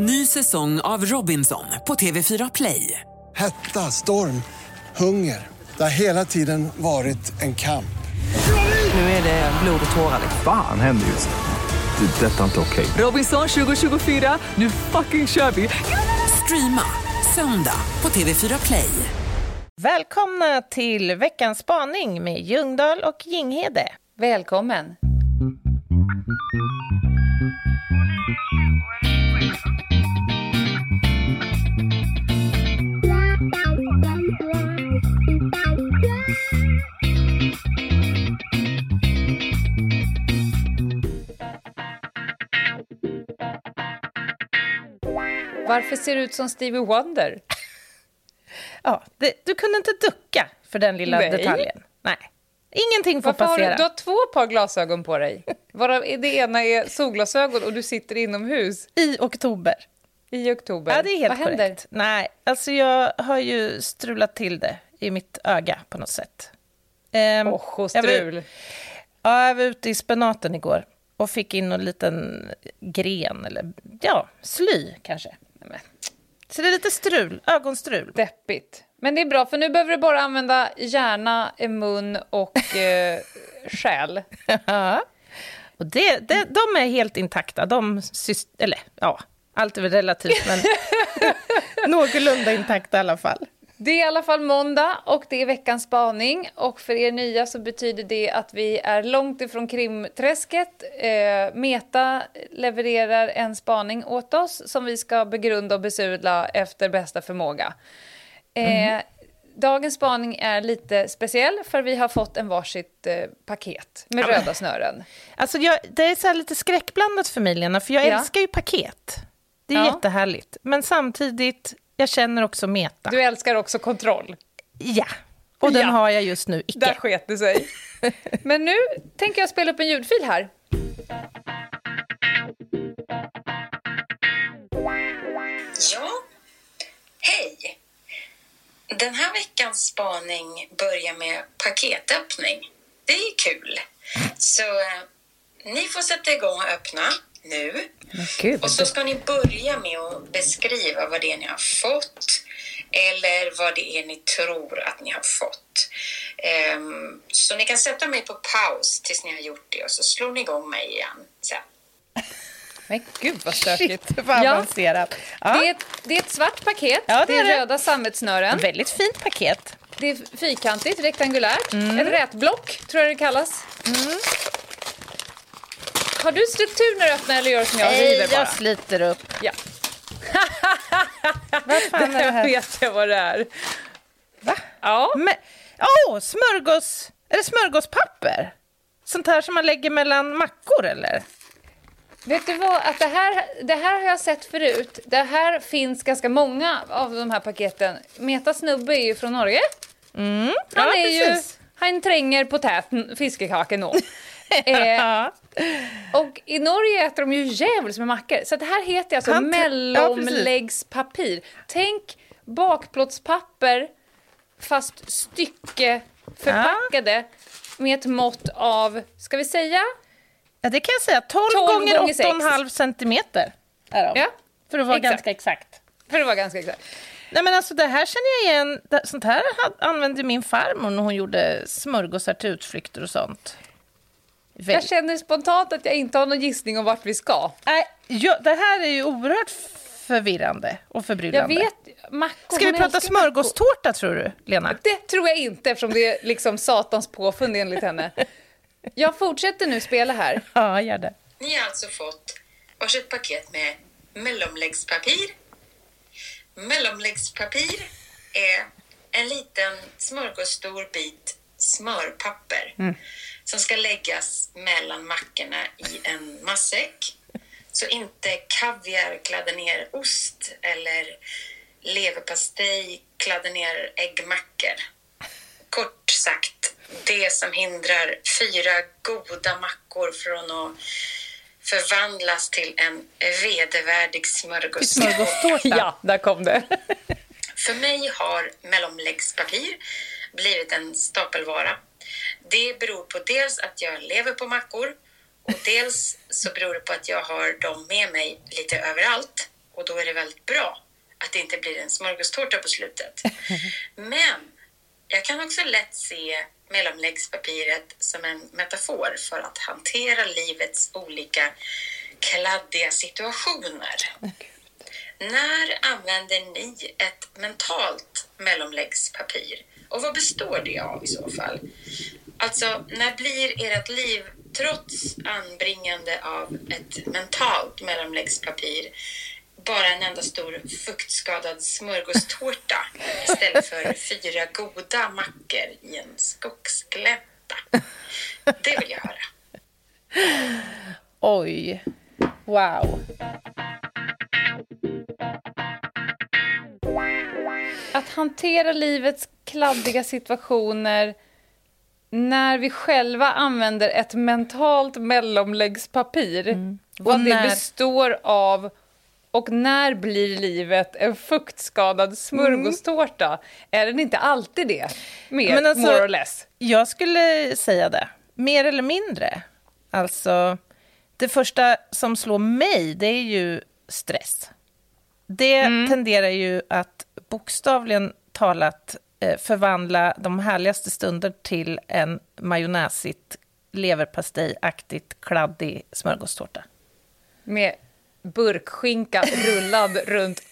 Ny säsong av Robinson på TV4 Play. Hetta, storm, hunger. Det har hela tiden varit en kamp. Nu är det blod och tårar. Fan händer just nu. Det. är Detta är inte okej. Robinson 2024, nu fucking kör vi! Streama söndag på TV4 Play. Välkomna till veckans spaning med Ljungdahl och Ginghede. Välkommen. Varför ser du ut som Stevie Wonder? Ja, det, du kunde inte ducka för den lilla Nej. detaljen. Nej. Ingenting får Varför har passera. du, du har två par glasögon på dig. Varav det ena är solglasögon och du sitter inomhus I oktober. i oktober. Ja, det är helt Vad händer? korrekt. Nej, alltså jag har ju strulat till det i mitt öga på något sätt. Ehm, Och och jag var- strul. Ja, jag var ute i spenaten igår och fick in en liten gren, eller ja, sly kanske. Nej, Så det är lite strul, ögonstrul. Deppigt. Men det är bra, för nu behöver du bara använda hjärna, mun och eh, själ. Och det, det, de är helt intakta. De, sys- eller ja, allt är väl relativt, men någorlunda intakta i alla fall. Det är i alla fall måndag och det är veckans spaning. Och för er nya så betyder det att vi är långt ifrån krimträsket. Eh, Meta levererar en spaning åt oss som vi ska begrunda och besudla efter bästa förmåga. Eh, Dagens spaning är lite speciell för vi har fått en varsitt eh, paket med röda snören. Alltså jag, det är så lite skräckblandat för mig, Lena, för jag Ja. älskar ju paket. Det är Ja. jättehärligt. Men samtidigt, jag känner också meta. Du älskar också kontroll. Ja, och den Ja. har jag just nu Där icke. sket det sig. Men nu tänker jag spela upp en ljudfil här. Ja, hej! Den här veckans spaning börjar med paketöppning. Det är kul. Så eh, ni får sätta igång och öppna nu. Gud. Och så ska ni börja med att beskriva vad det är ni har fått eller vad det är ni tror att ni har fått. Ehm, så ni kan sätta mig på paus tills ni har gjort det och så slår ni igång mig igen sen. Men gud vad stökigt. Vad Ja. avancerat. Ja. Det är, ett, det är ett svart paket, Ja, det det är, är det. röda sammetsnören, Väldigt fint paket. det är fyrkantigt, rektangulärt, Mm. ett rätblock tror jag det kallas. Har du struktur när du öppnar eller gör som jag, Nej, river bara? jag sliter upp. Ja. Vad fan är det Jag här? vet jag vad det är. Va? Ja, Men, åh, smörgås... Är det smörgåspapper? Sånt här som man lägger mellan mackor, eller? vet du vad? Att det, här, det här har jag sett förut. Det här finns ganska många av de här paketen. Meta snubbe är ju från Norge. Han ja, är ju... precis. Han tränger potäten, fiskekaken nå. eh, Ja. Och i Norge äter de ju djävulskt med mackor. Så det här heter alltså Han tr- mellomläggspapir. Tänk bakplåtspapper fast styckeförpackade med ett mått av, ska vi säga? ja, det kan jag säga. 12, 12 gånger gånger sex. 8,5 centimeter är de. Ja, För att vara exakt. ganska exakt. För det var ganska exakt. Nej, men alltså, det här känner jag igen. Sånt här använde min farmor när hon gjorde smörgåsar till utflykter och sånt. Jag känner spontant att jag inte har någon gissning om vart vi ska. Nej, ja, det här är ju oerhört förvirrande och Jag förbryllande. vet, mackor. Ska vi prata smörgåstårta, tror du, Lena? Det tror jag inte eftersom det är liksom satans påfund enligt henne. Jag fortsätter nu spela här. Ja, gör det. Ni har alltså fått varsitt paket med mellomläggspapir. Mellomläggspapir är en liten smörgåsstor bit smörpapper som ska läggas mellan mackorna i en matsäck så inte kaviar kladdar ner ost eller leverpastej kladdar ner äggmackor. Kort sagt, det som hindrar fyra goda mackor från att förvandlas till en vedervärdig smörgås. Smörgåstårta. Ja, där kom det. För mig har mellomläggspapir blivit en stapelvara. Det beror på dels att jag lever på mackor och dels så beror det på att jag har dem med mig lite överallt. och då är det väldigt bra att det inte blir en smörgåstårta på slutet. Men jag kan också lätt se mellomläggspapiret som en metafor för att hantera livets olika kladdiga situationer. När använder ni ett mentalt mellomläggspapir? Och vad består det av i så fall? Alltså, när blir ert liv, trots anbringande av ett mentalt mellanläggspapir bara en enda stor fuktskadad smörgåstårta istället för fyra goda mackor i en skogsglänta? Det vill jag höra. Oj. Wow. Att hantera livets kladdiga situationer när vi själva använder ett mentalt mellomläggspapir. Mm. Vad Och det när- består av och när blir livet en fuktskadad smörgåstårta? Är den inte alltid det? Mer, Men alltså- more or less. Jag skulle säga det. Mer eller mindre. Alltså, det första som slår mig, det är ju stress. Det tenderar ju att bokstavligen talat förvandla de härligaste stunder till en majonnäsigt, leverpastejaktigt, kladdig smörgåstårta. Med burkskinka rullad runt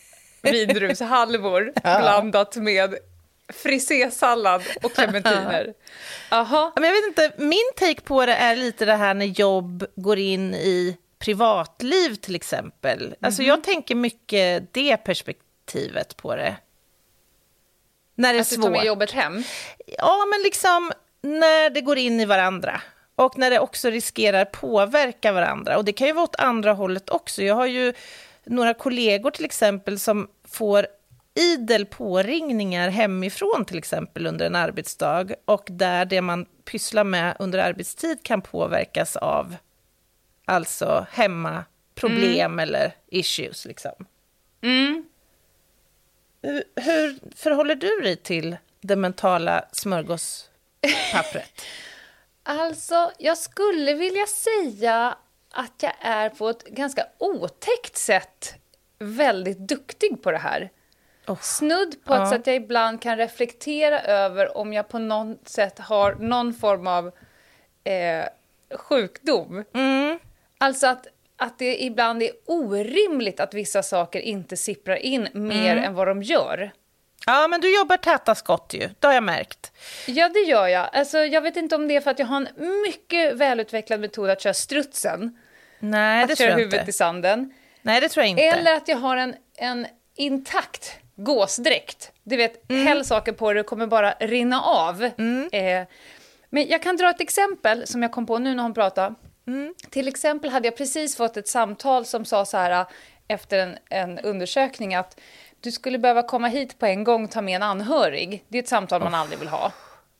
vindruvshalvor blandat med frisésallad och clementiner. Jaha. Ja, Men jag vet inte, min take på det är lite det här när jobb går in i privatliv till exempel. Alltså jag tänker mycket det perspektivet på det. När det är Att du tar med svårt. jobbet hem? Ja, men liksom när det går in i varandra. Och när det också riskerar påverka varandra. Och det kan ju vara åt andra hållet också. Jag har ju några kollegor till exempel som får idel påringningar hemifrån till exempel under en arbetsdag och där det man pysslar med under arbetstid kan påverkas av alltså hemmaproblem eller issues. Liksom. Hur, hur förhåller du dig till det mentala smörgåspappret? Alltså, jag skulle vilja säga att jag är på ett ganska otäckt sätt väldigt duktig på det här. Oh. Snudd på Ja. att jag ibland kan reflektera över om jag på något sätt har någon form av eh, sjukdom. Mm. Alltså att, att det ibland är orimligt att vissa saker inte sipprar in mer Mm. än vad de gör. Ja, men du jobbar täta skott ju. Det har jag märkt. Ja, det gör jag. Alltså, jag vet inte om det är för att jag har en mycket välutvecklad metod att köra strutsen. Nej, det att tror jag huvudet inte. i sanden. Nej, det tror jag inte. Eller att jag har en, en intakt gåsdräkt. Du vet, Mm. häll saker på det, det kommer bara rinna av. Eh, men jag kan dra ett exempel som jag kom på nu när hon pratade. Mm. Till exempel hade jag precis fått ett samtal som sa så här eh, efter en, en undersökning att du skulle behöva komma hit på en gång ta med en anhörig. Det är ett samtal man aldrig vill ha.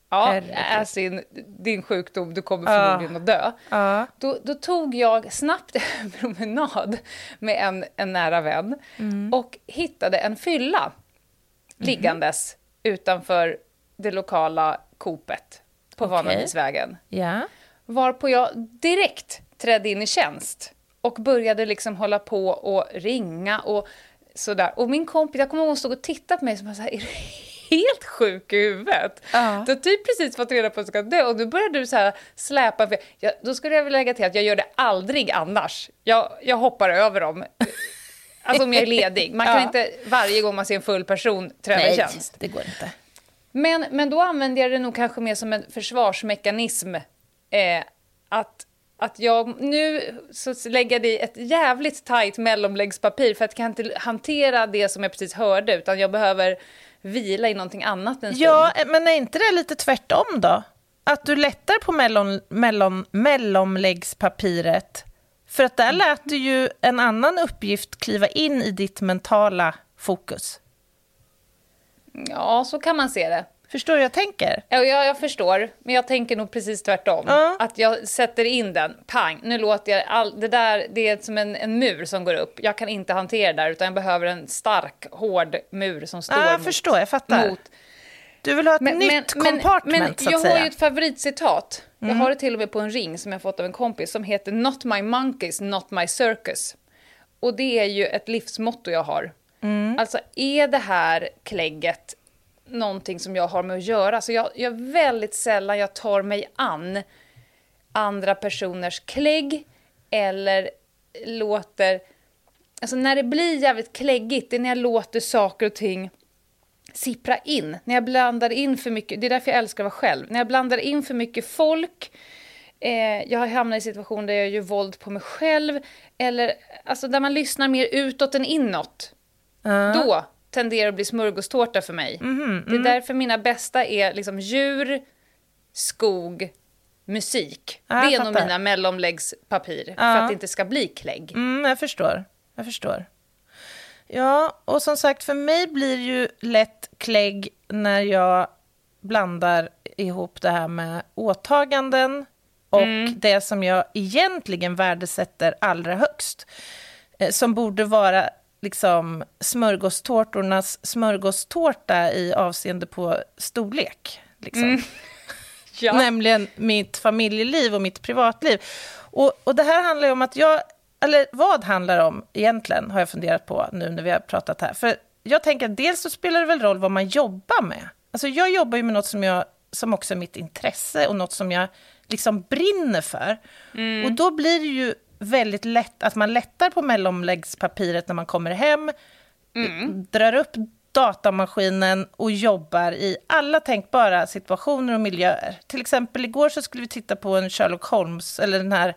Ja, Herregud. as in, din sjukdom, du kommer förmodligen att dö. Ja. Då, då tog jag snabbt en promenad med en, en nära vän och hittade en fylla liggandes utanför det lokala kopet på Okej. Vanadisvägen. Ja. Varpå jag direkt trädde in i tjänst och började liksom hålla på och ringa och sådär. Och min kompis, jag kommer ihåg hon stod och tittade på mig som så här, är du helt sjuk i huvudet? Ja. Du har typ precis fått reda på att du ska dö och nu börjar du så här släpa. För, jag, då skulle jag vilja lägga till att jag gör det aldrig annars. Jag, jag hoppar över dem. Alltså om jag är ledig. Man kan Ja. inte varje gång man ser en full person träda i Nej, tjänst. det går inte. Men, men då använder jag det nog kanske mer som en försvarsmekanism. Eh, att, att jag nu så lägger det i ett jävligt tajt mellanläggspapir för att jag kan inte hantera det som jag precis hörde utan jag behöver vila i någonting annat en stund. Ja, men är inte det lite tvärtom då? Att du lättar på mellon, mellon, mellomläggspapiret. För att där lät du ju en annan uppgift kliva in i ditt mentala fokus. ja, så kan man se det. Förstår du hur jag tänker? Ja, jag, jag förstår, men jag tänker nog precis tvärtom. Ja. Att jag sätter in den, pang, nu låter jag all, det där, det är som en, en mur som går upp. Jag kan inte hantera det där, utan jag behöver en stark, hård mur som står Ja, jag mot, förstår, jag fattar. mot Du vill ha ett nytt compartment, men så att jag säga. Mm. har ju ett favoritcitat. Jag har det till och med på en ring som jag fått av en kompis som heter Not my monkeys, not my circus. Och det är ju ett livsmotto jag har. Alltså är det här klägget någonting som jag har med att göra? Så jag, jag väldigt sällan jag tar mig an andra personers klägg eller låter... Alltså när det blir jävligt kläggigt, det är när jag låter saker och ting sippra in. När jag blandar in för mycket, det är därför jag älskar att vara själv. När jag blandar in för mycket folk, eh, jag har hamnat i situationer där jag gör våld på mig själv, eller alltså där man lyssnar mer utåt än inåt. Då tenderar att bli smörgåstårta för mig. Det är därför mina bästa är liksom djur, skog, musik. Ja, det är nog mina mellanläggspapir, för att det inte ska bli klägg. Mm, jag förstår. Jag förstår. Ja, och som sagt, för mig blir ju lätt klägg när jag blandar ihop det här med åtaganden och det som jag egentligen värdesätter allra högst. Eh, Som borde vara liksom smörgåstårtornas smörgåstårta i avseende på storlek. Liksom. Ja. Nämligen mitt familjeliv och mitt privatliv. Och, och det här handlar ju om att jag... Eller vad handlar det om egentligen, har jag funderat på nu när vi har pratat här. För jag tänker att dels så spelar det väl roll vad man jobbar med. Alltså jag jobbar ju med något som, jag, som också är mitt intresse och något som jag liksom brinner för. Och då blir det ju väldigt lätt att man lättar på mellanläggspapiret när man kommer hem, drar upp datamaskinen och jobbar i alla tänkbara situationer och miljöer. Till exempel igår så skulle vi titta på en Sherlock Holmes, eller den här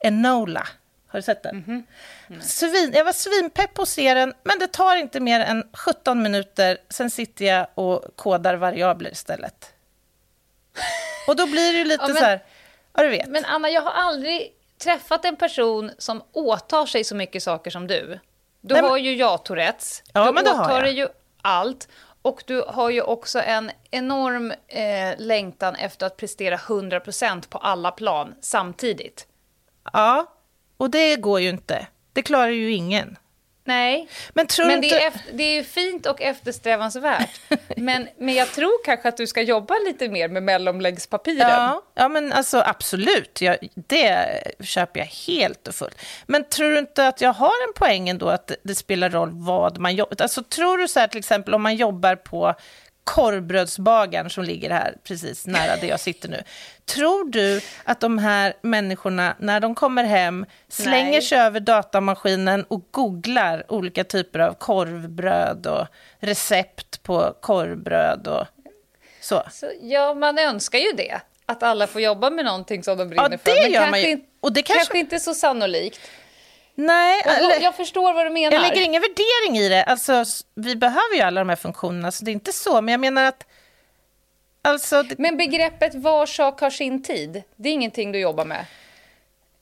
Enola. Har du sett den? Svin, jag var svinpepp på att se den, men det tar inte mer än 17 minuter, sen sitter jag och kodar variabler istället. Och då blir det ju lite Ja, men- så här, ja du vet. Men Anna, jag har aldrig träffat en person som åtar sig så mycket saker som du. Du Nej, har ju jag Tourettes. Ja, du men det åtar dig ju allt. Och du har ju också en enorm eh, längtan efter att prestera 100% på alla plan samtidigt. Ja, och det går ju inte. Det klarar ju ingen. Nej, Men tror men det inte... är, efter, det är ju fint och eftersträvansvärt. men, men jag tror kanske att du ska jobba lite mer med mellanläggspapiren. Ja, ja, men alltså absolut. Jag, det köper jag helt och fullt. Men tror du inte att jag har en poäng ändå att det, det spelar roll vad man jobbar... Alltså tror du så här till exempel om man jobbar på korvbrödsbagaren som ligger här precis nära där jag sitter nu. Tror du att de här människorna, när de kommer hem, slänger Nej. sig över datamaskinen och googlar olika typer av korvbröd och recept på korvbröd och så? Så, ja, man önskar ju det. Att alla får jobba med någonting som de brinner Ja, för. det Men gör kanske, man ju. Och det kanske- kanske inte så sannolikt. Nej, och, jag förstår vad du menar. Jag lägger ingen värdering i det. Alltså, vi behöver ju alla de här funktionerna, så det är inte så. Men jag menar att... Alltså, det, Men begreppet var sak har sin tid, det är ingenting du jobbar med.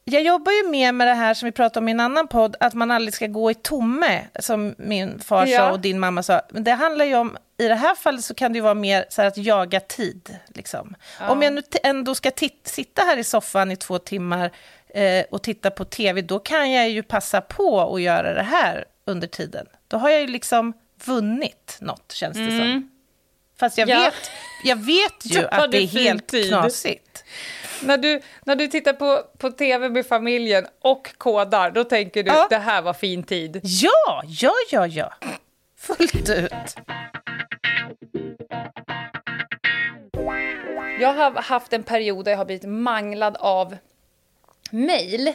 jag jobbar ju mer med det här som vi pratade om i en annan podd, att man aldrig ska gå i tomme, som min far Ja. sa och din mamma sa. Men det handlar ju om, i det här fallet så kan det ju vara mer så att jaga tid. Liksom. Om jag nu ändå ska sitta här i soffan i två timmar eh, och titta på tv, då kan jag ju passa på att göra det här under tiden. Då har jag ju liksom vunnit något, känns det som. Fast jag, Ja. vet, jag vet ju att det är helt tid. knasigt. När du, när du tittar på, på tv med familjen och kodar, då tänker du Ja. det här var fin tid. Ja, ja, ja, ja. Fullt ut. Jag har haft en period där jag har blivit manglad av mejl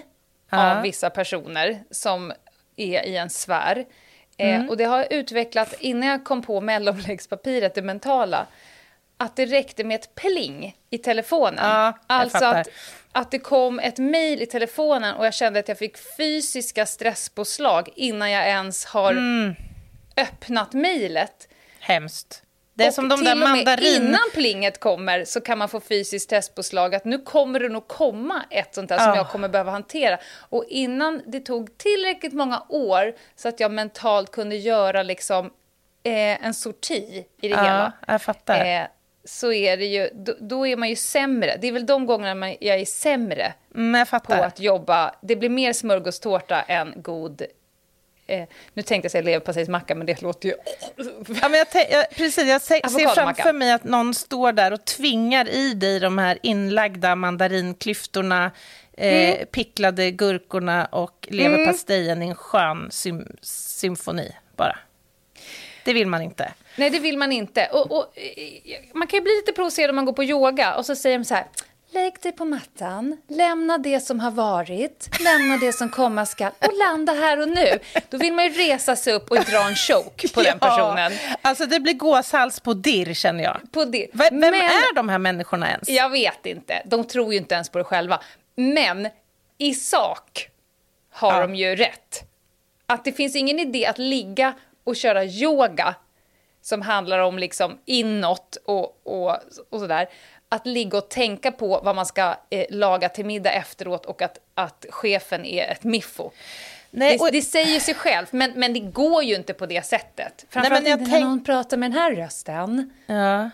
Ja. av vissa personer som är i en sfär. Eh, och det har utvecklat, innan jag kom på mellanläggspapiret, det mentala, att det räckte med ett pling i telefonen. Ja, jag alltså fattar. att, att det kom ett mejl i telefonen och jag kände att jag fick fysiska stresspåslag innan jag ens har Mm. öppnat mejlet. Hemskt. Det är Och som de där mandarin... innan plinget kommer så kan man få fysiskt stresspåslag att nu kommer det nog komma ett sånt där som Ja. jag kommer behöva hantera. Och innan det tog tillräckligt många år så att jag mentalt kunde göra liksom eh, en sorti i det Ja, hela. jag fattar. Eh, så är det ju, då, då är man ju sämre. Det är väl de gångerna man, jag är sämre Mm, jag på att jobba. Det blir mer smörgåstårta än god... Eh, nu tänkte jag säga leverpastejsmacka, men det låter ju... Ja, men jag, jag, precis, jag se, ser framför mig att någon står där och tvingar i dig de här inlagda mandarinklyftorna eh, Mm. picklade gurkorna och leverpastejen i en skön sym- symfoni bara. Det vill man inte. Nej, det vill man inte. Och, och, eh, man kan ju bli lite provocerad om man går på yoga och så säger de så här. Lägg dig på mattan, lämna det som har varit, lämna det som komma skall och landa här och nu. Då vill man ju resa sig upp och dra en choke på den personen. Ja, alltså det blir gåshals på dirr känner jag. På. V- Vem Men- är de här människorna ens? Jag vet inte. De tror ju inte ens på det själva. Men i sak har Ja. de ju rätt. Att det finns ingen idé att ligga och köra yoga som handlar om liksom inåt och, och, och sådär. Att ligga och tänka på vad man ska eh, laga till middag efteråt och att, att chefen är ett miffo. Nej, det, och- det säger sig självt, men, men det går ju inte på det sättet. Framförallt men jag inte tänk- när någon pratar med den här rösten. Ja.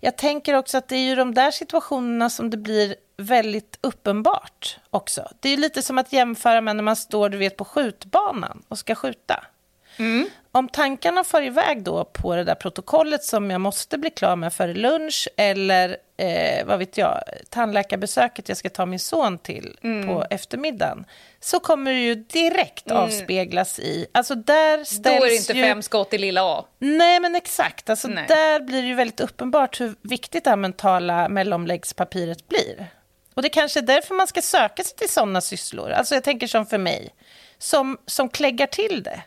Jag tänker också att det är ju de där situationerna som det blir väldigt uppenbart också. Det är ju lite som att jämföra med när man står du vet, på skjutbanan och ska skjuta. Om tankarna far iväg då på det där protokollet som jag måste bli klar med före lunch eller eh, vad vet jag, tandläkarbesöket jag ska ta min son till på eftermiddagen så kommer det ju direkt avspeglas i... Alltså där ställs Då är det inte ju... fem skott i lilla A. Nej, men exakt. Alltså, Nej. Där blir det ju väldigt uppenbart hur viktigt det här mentala mellomläggspapiret blir. Och det kanske är därför man ska söka sig till sådana sysslor. Alltså jag tänker som för mig, som, som kläggar till det.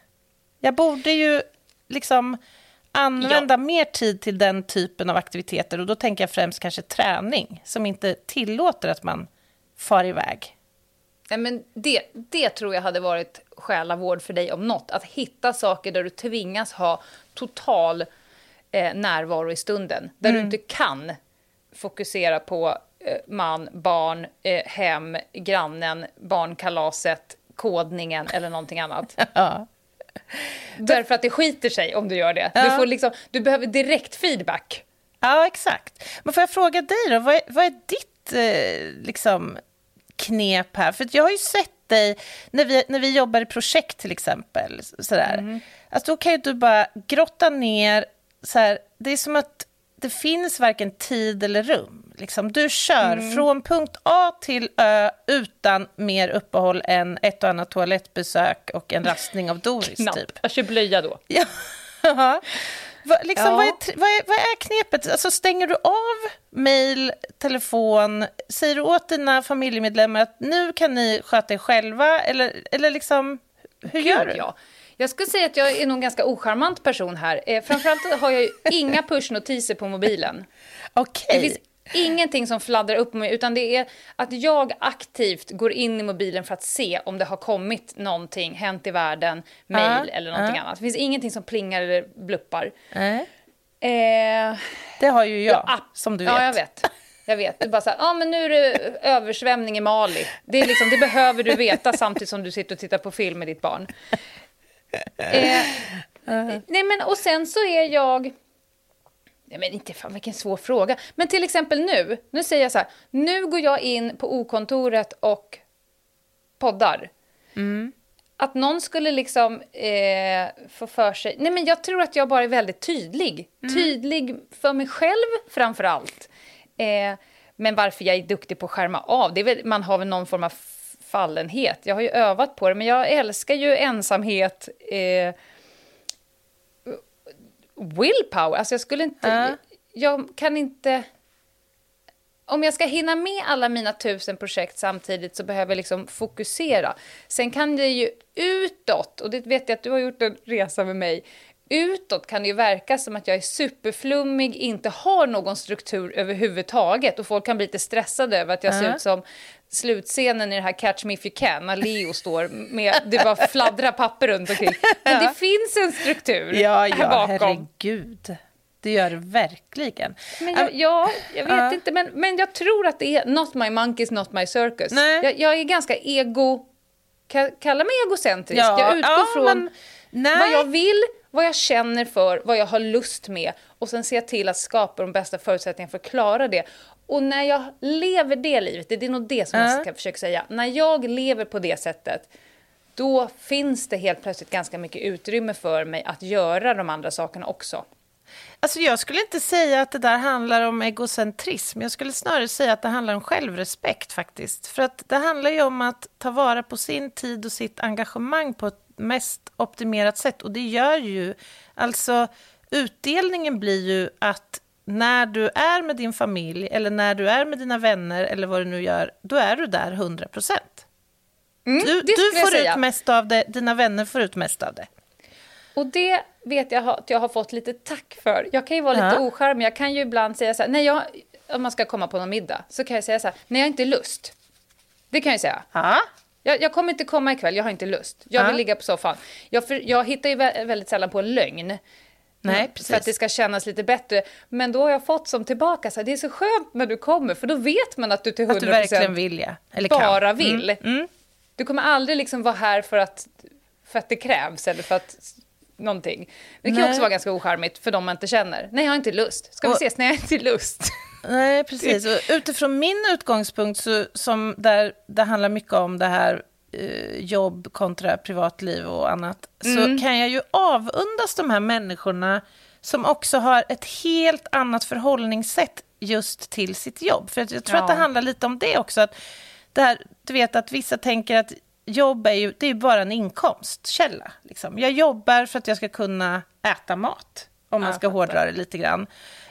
Jag borde ju liksom använda mer tid till den typen av aktiviteter och då tänker jag främst kanske träning som inte tillåter att man far iväg. Nej, men det, det tror jag hade varit själavård för dig om något. Att hitta saker där du tvingas ha total eh, närvaro i stunden. Där Mm. du inte kan fokusera på eh, man, barn, eh, hem, grannen, barnkalaset, kodningen eller någonting annat. Ja. Därför att det skiter sig om du gör det. Du, Ja. får liksom, du behöver direkt feedback. Ja, exakt. Men får jag fråga dig då, vad är, vad är ditt eh, liksom, knep här? För jag har ju sett dig när vi, när vi jobbar i projekt till exempel. Sådär. Alltså, då kan ju du bara grotta ner, så här, det är som att det finns varken tid eller rum. Liksom, du kör från punkt A till Ö utan mer uppehåll än ett och annat toalettbesök och en rastning av Doris. Knappt. Typ. Jag kör blöja då. Ja. Va, liksom, Ja. vad, är, vad, är, vad är knepet? Alltså, stänger du av mejl, telefon? Säger du åt dina familjemedlemmar att nu kan ni sköta er själva? Eller, eller liksom, hur gör du? Ja. Jag skulle säga att jag är nog en ganska ocharmant person här. Eh, framförallt har jag inga pushnotiser på mobilen. Okej. Finns ingenting som fladdrar upp mig, utan det är att jag aktivt går in i mobilen för att se om det har kommit någonting, hänt i världen, mejl Ja, eller någonting ja. annat. Det finns ingenting som plingar eller bluppar. Nej, Eh, det har ju jag, ja, som du vet. Ja, jag vet. Jag vet. Du bara så här, ja men nu är det översvämning i Mali. Det, är liksom, det behöver du veta samtidigt som du sitter och tittar på film med ditt barn. Eh, nej men och sen så är jag... Nej men inte fan vilken svår fråga. Men till exempel nu, nu säger jag så här, nu går jag in på O-kontoret och poddar. Att någon skulle liksom eh, få för sig... Nej, men jag tror att jag bara är väldigt tydlig. Tydlig för mig själv framför allt. Eh, men varför jag är duktig på att skärma av, det väl, man har väl någon form av fallenhet. Jag har ju övat på det, men jag älskar ju ensamhet. Eh, willpower, alltså jag skulle inte... Ja. Jag kan inte... Om jag ska hinna med alla mina tusen projekt samtidigt så behöver jag liksom fokusera. Sen kan det ju utåt, och det vet jag att du har gjort en resa med mig, utåt kan det ju verka som att jag är superflummig, inte har någon struktur överhuvudtaget och folk kan bli lite stressade över att jag ser ut som slutscenen i det här Catch Me If You Can när Leo står med, det bara fladdrar papper runt omkring. Men det finns en struktur Ja, här ja, bakom. herregud. Det gör det verkligen. Men jag, ja, jag vet Ja. inte, men, men jag tror att det är not my monkeys, not my circus. Nej. Jag, jag är ganska ego... ka- Kalla mig egocentrisk. Ja, jag utgår ja, från men- nej. vad jag vill, vad jag känner för, vad jag har lust med och sen jag till att skapa de bästa förutsättningarna för att klara det. Och när jag lever det livet, det är nog det som Ja. jag ska försöka säga, när jag lever på det sättet då finns det helt plötsligt ganska mycket utrymme för mig att göra de andra sakerna också. Alltså jag skulle inte säga att det där handlar om egocentrism. Jag skulle snarare säga att det handlar om självrespekt faktiskt. För att det handlar ju om att ta vara på sin tid och sitt engagemang på ett mest optimerat sätt. Och det gör ju, alltså utdelningen blir ju att när du är med din familj eller när du är med dina vänner eller vad du nu gör, då är du där 100 procent. Mm, Du, du får ut mest av det, dina vänner får ut mest av det. Och det vet jag att jag har fått lite tack för. Jag kan ju vara lite Ja. ocharmig. Jag kan ju ibland säga så här, när jag, om man ska komma på någon middag, så kan jag säga så här, när jag inte lust. Det kan jag säga. Ja, Jag, jag kommer inte komma ikväll, jag har inte lust. Jag vill Ja. ligga på soffan. Jag, för, jag hittar ju vä- väldigt sällan på en lögn. Nej, För att precis. det ska kännas lite bättre. Men då har jag fått som tillbaka, så här, det är så skönt när du kommer, för då vet man att du till 100% Att du verkligen vill, ja. Eller kan. bara vill. Mm. Du kommer aldrig liksom vara här för att, för att det krävs eller för att någonting. Det kan Nej. också vara ganska ocharmigt för de man inte känner. Nej, jag har inte lust. Ska vi Och- ses? Nej, jag har inte lust. Nej, precis. Och utifrån min utgångspunkt, så, som där det handlar mycket om det här jobb kontra privatliv och annat, så kan jag ju avundas de här människorna som också har ett helt annat förhållningssätt just till sitt jobb. För jag tror Ja. att det handlar lite om det också. Att det här, du vet att vissa tänker att jobb är ju, det är bara en inkomstkälla. Liksom. Jag jobbar för att jag ska kunna äta mat, om man ska hårdra det lite grann.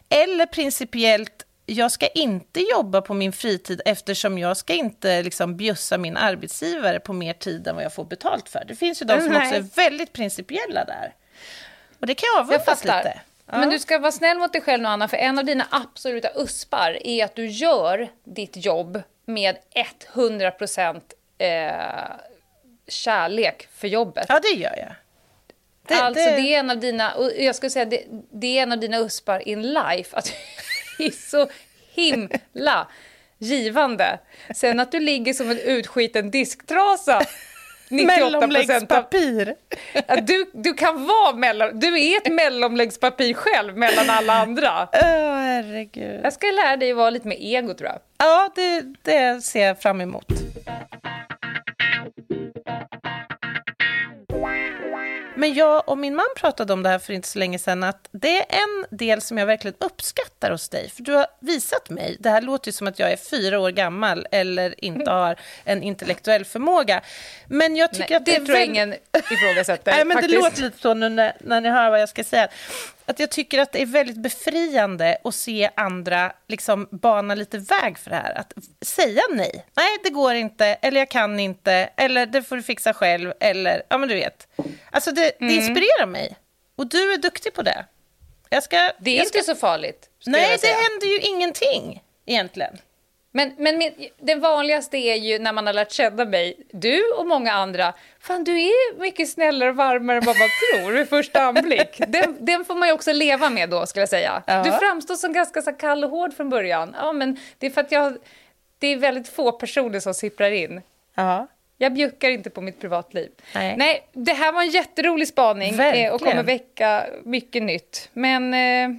Eller principiellt, jag ska inte jobba på min fritid eftersom jag ska inte liksom bjussa min arbetsgivare på mer tid än vad jag får betalt för. Det finns ju de som Nej. också är väldigt principiella där. Och det kan jag avundas lite. Ja. Men du ska vara snäll mot dig själv nu, Anna, för en av dina absoluta uspar är att du gör ditt jobb med 100 procent eh, kärlek för jobbet. ja, det gör jag. Det, alltså det- det... är en av dina, jag skulle säga det, det är en av dina uspar in life, att är så himla givande. Sen att du ligger som en utskiten disktrasa 98 procent av... Du, du kan vara mellan, du är ett mellanläggspapir själv mellan alla andra. Åh, herregud. Jag ska lära dig att vara lite mer ego tror jag. Ja, det, det ser jag fram emot. Men jag och min man pratade om det här för inte så länge sedan, att det är en del som jag verkligen uppskattar hos dig. För du har visat mig, det här låter ju som att jag är fyra år gammal eller inte har en intellektuell förmåga. Men jag tycker Nej, att det, det, tror jag väl- ingen ifrågasätter. Nej, men faktiskt. det låter lite så nu när, när ni hör vad jag ska säga. Att jag tycker att det är väldigt befriande att se andra liksom bana lite väg för det här. Att säga nej. Nej, det går inte, eller jag kan inte, eller det får du fixa själv, eller ja, men du vet. Alltså det, det inspirerar mig. Och du är duktig på det. Jag ska, Mm. Det är jag ska, inte så farligt. Nej, det händer ju ingenting egentligen. Men, men min, det vanligaste är ju när man har lärt känna mig, du och många andra, fan du är mycket snällare och varmare än vad man tror vid första anblick. Den, den får man ju också leva med då, skulle jag säga. Ja. Du framstår som ganska så kall och hård från början. Ja, men det är för att jag, det är väldigt få personer som sipprar in. Ja. Jag bjuckar inte på mitt privatliv. Nej. det här var en jätterolig spaning eh, Verkligen. och kommer väcka mycket nytt. Men eh,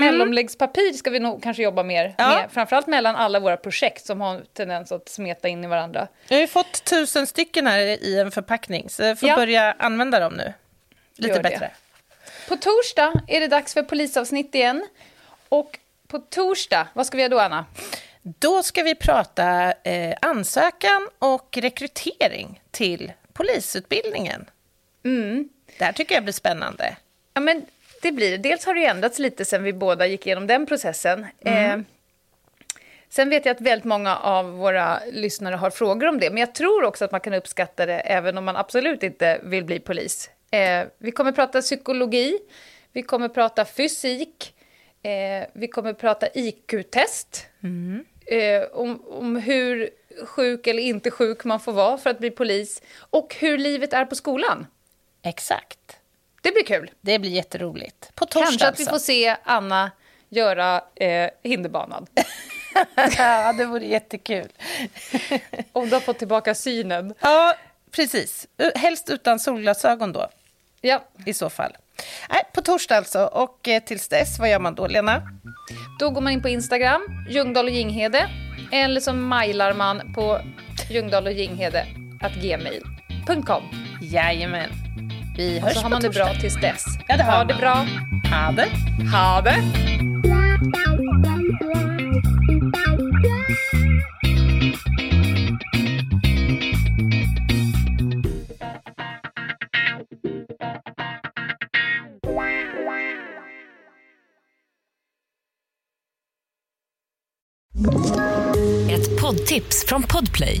mellomläggspapir ska vi nog kanske jobba mer Mm. Ja. med. Framförallt mellan alla våra projekt som har en tendens att smeta in i varandra. Jag har ju fått tusen stycken här i en förpackning, så jag får Ja. börja använda dem nu. Lite Gör det. bättre. På torsdag är det dags för polisavsnitt igen. Och på torsdag, vad ska vi göra då, Anna? Då ska vi prata eh, ansökan och rekrytering till polisutbildningen. Mm. Det här tycker jag blir spännande. Ja, men det blir. Dels har det ändrats lite sen vi båda gick igenom den processen. Eh, sen vet jag att väldigt många av våra lyssnare har frågor om det, men jag tror också att man kan uppskatta det även om man absolut inte vill bli polis. Eh, vi kommer prata psykologi, vi kommer prata fysik, eh, vi kommer prata IQ-test. Eh, om, om hur sjuk eller inte sjuk man får vara för att bli polis och hur livet är på skolan. Exakt. Det blir kul. Det blir jätteroligt. På torsdag Kanske att vi alltså. får se Anna göra eh, hinderbanan. ja, det vore jättekul. Om du har fått tillbaka synen. Ja, precis. Helst utan solglasögon då, Ja, i så fall. Nej, på torsdag alltså. Och eh, tills dess, vad gör man då, Lena? då går man in på Instagram, Ljungdahl och Ginghede. Eller så mejlar man på ljungdahl och Ginghede gmail.com. Jajamän. Vi Och hörs så har man det bra tills dess. Ja, det har ha det bra. Ha det. Ha det. Ett poddtips från Podplay.